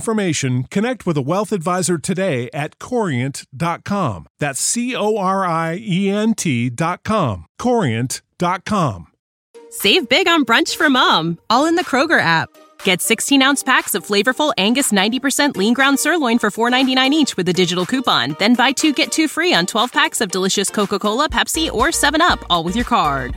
information, connect with a wealth advisor today at corient.com. That's C O R I E N T.com. Corient.com. Save big on brunch for mom, all in the Kroger app. Get 16 ounce packs of flavorful Angus 90% lean ground sirloin for $4.99 each with a digital coupon. Then buy two get two free on 12 packs of delicious Coca Cola, Pepsi, or 7UP, all with your card.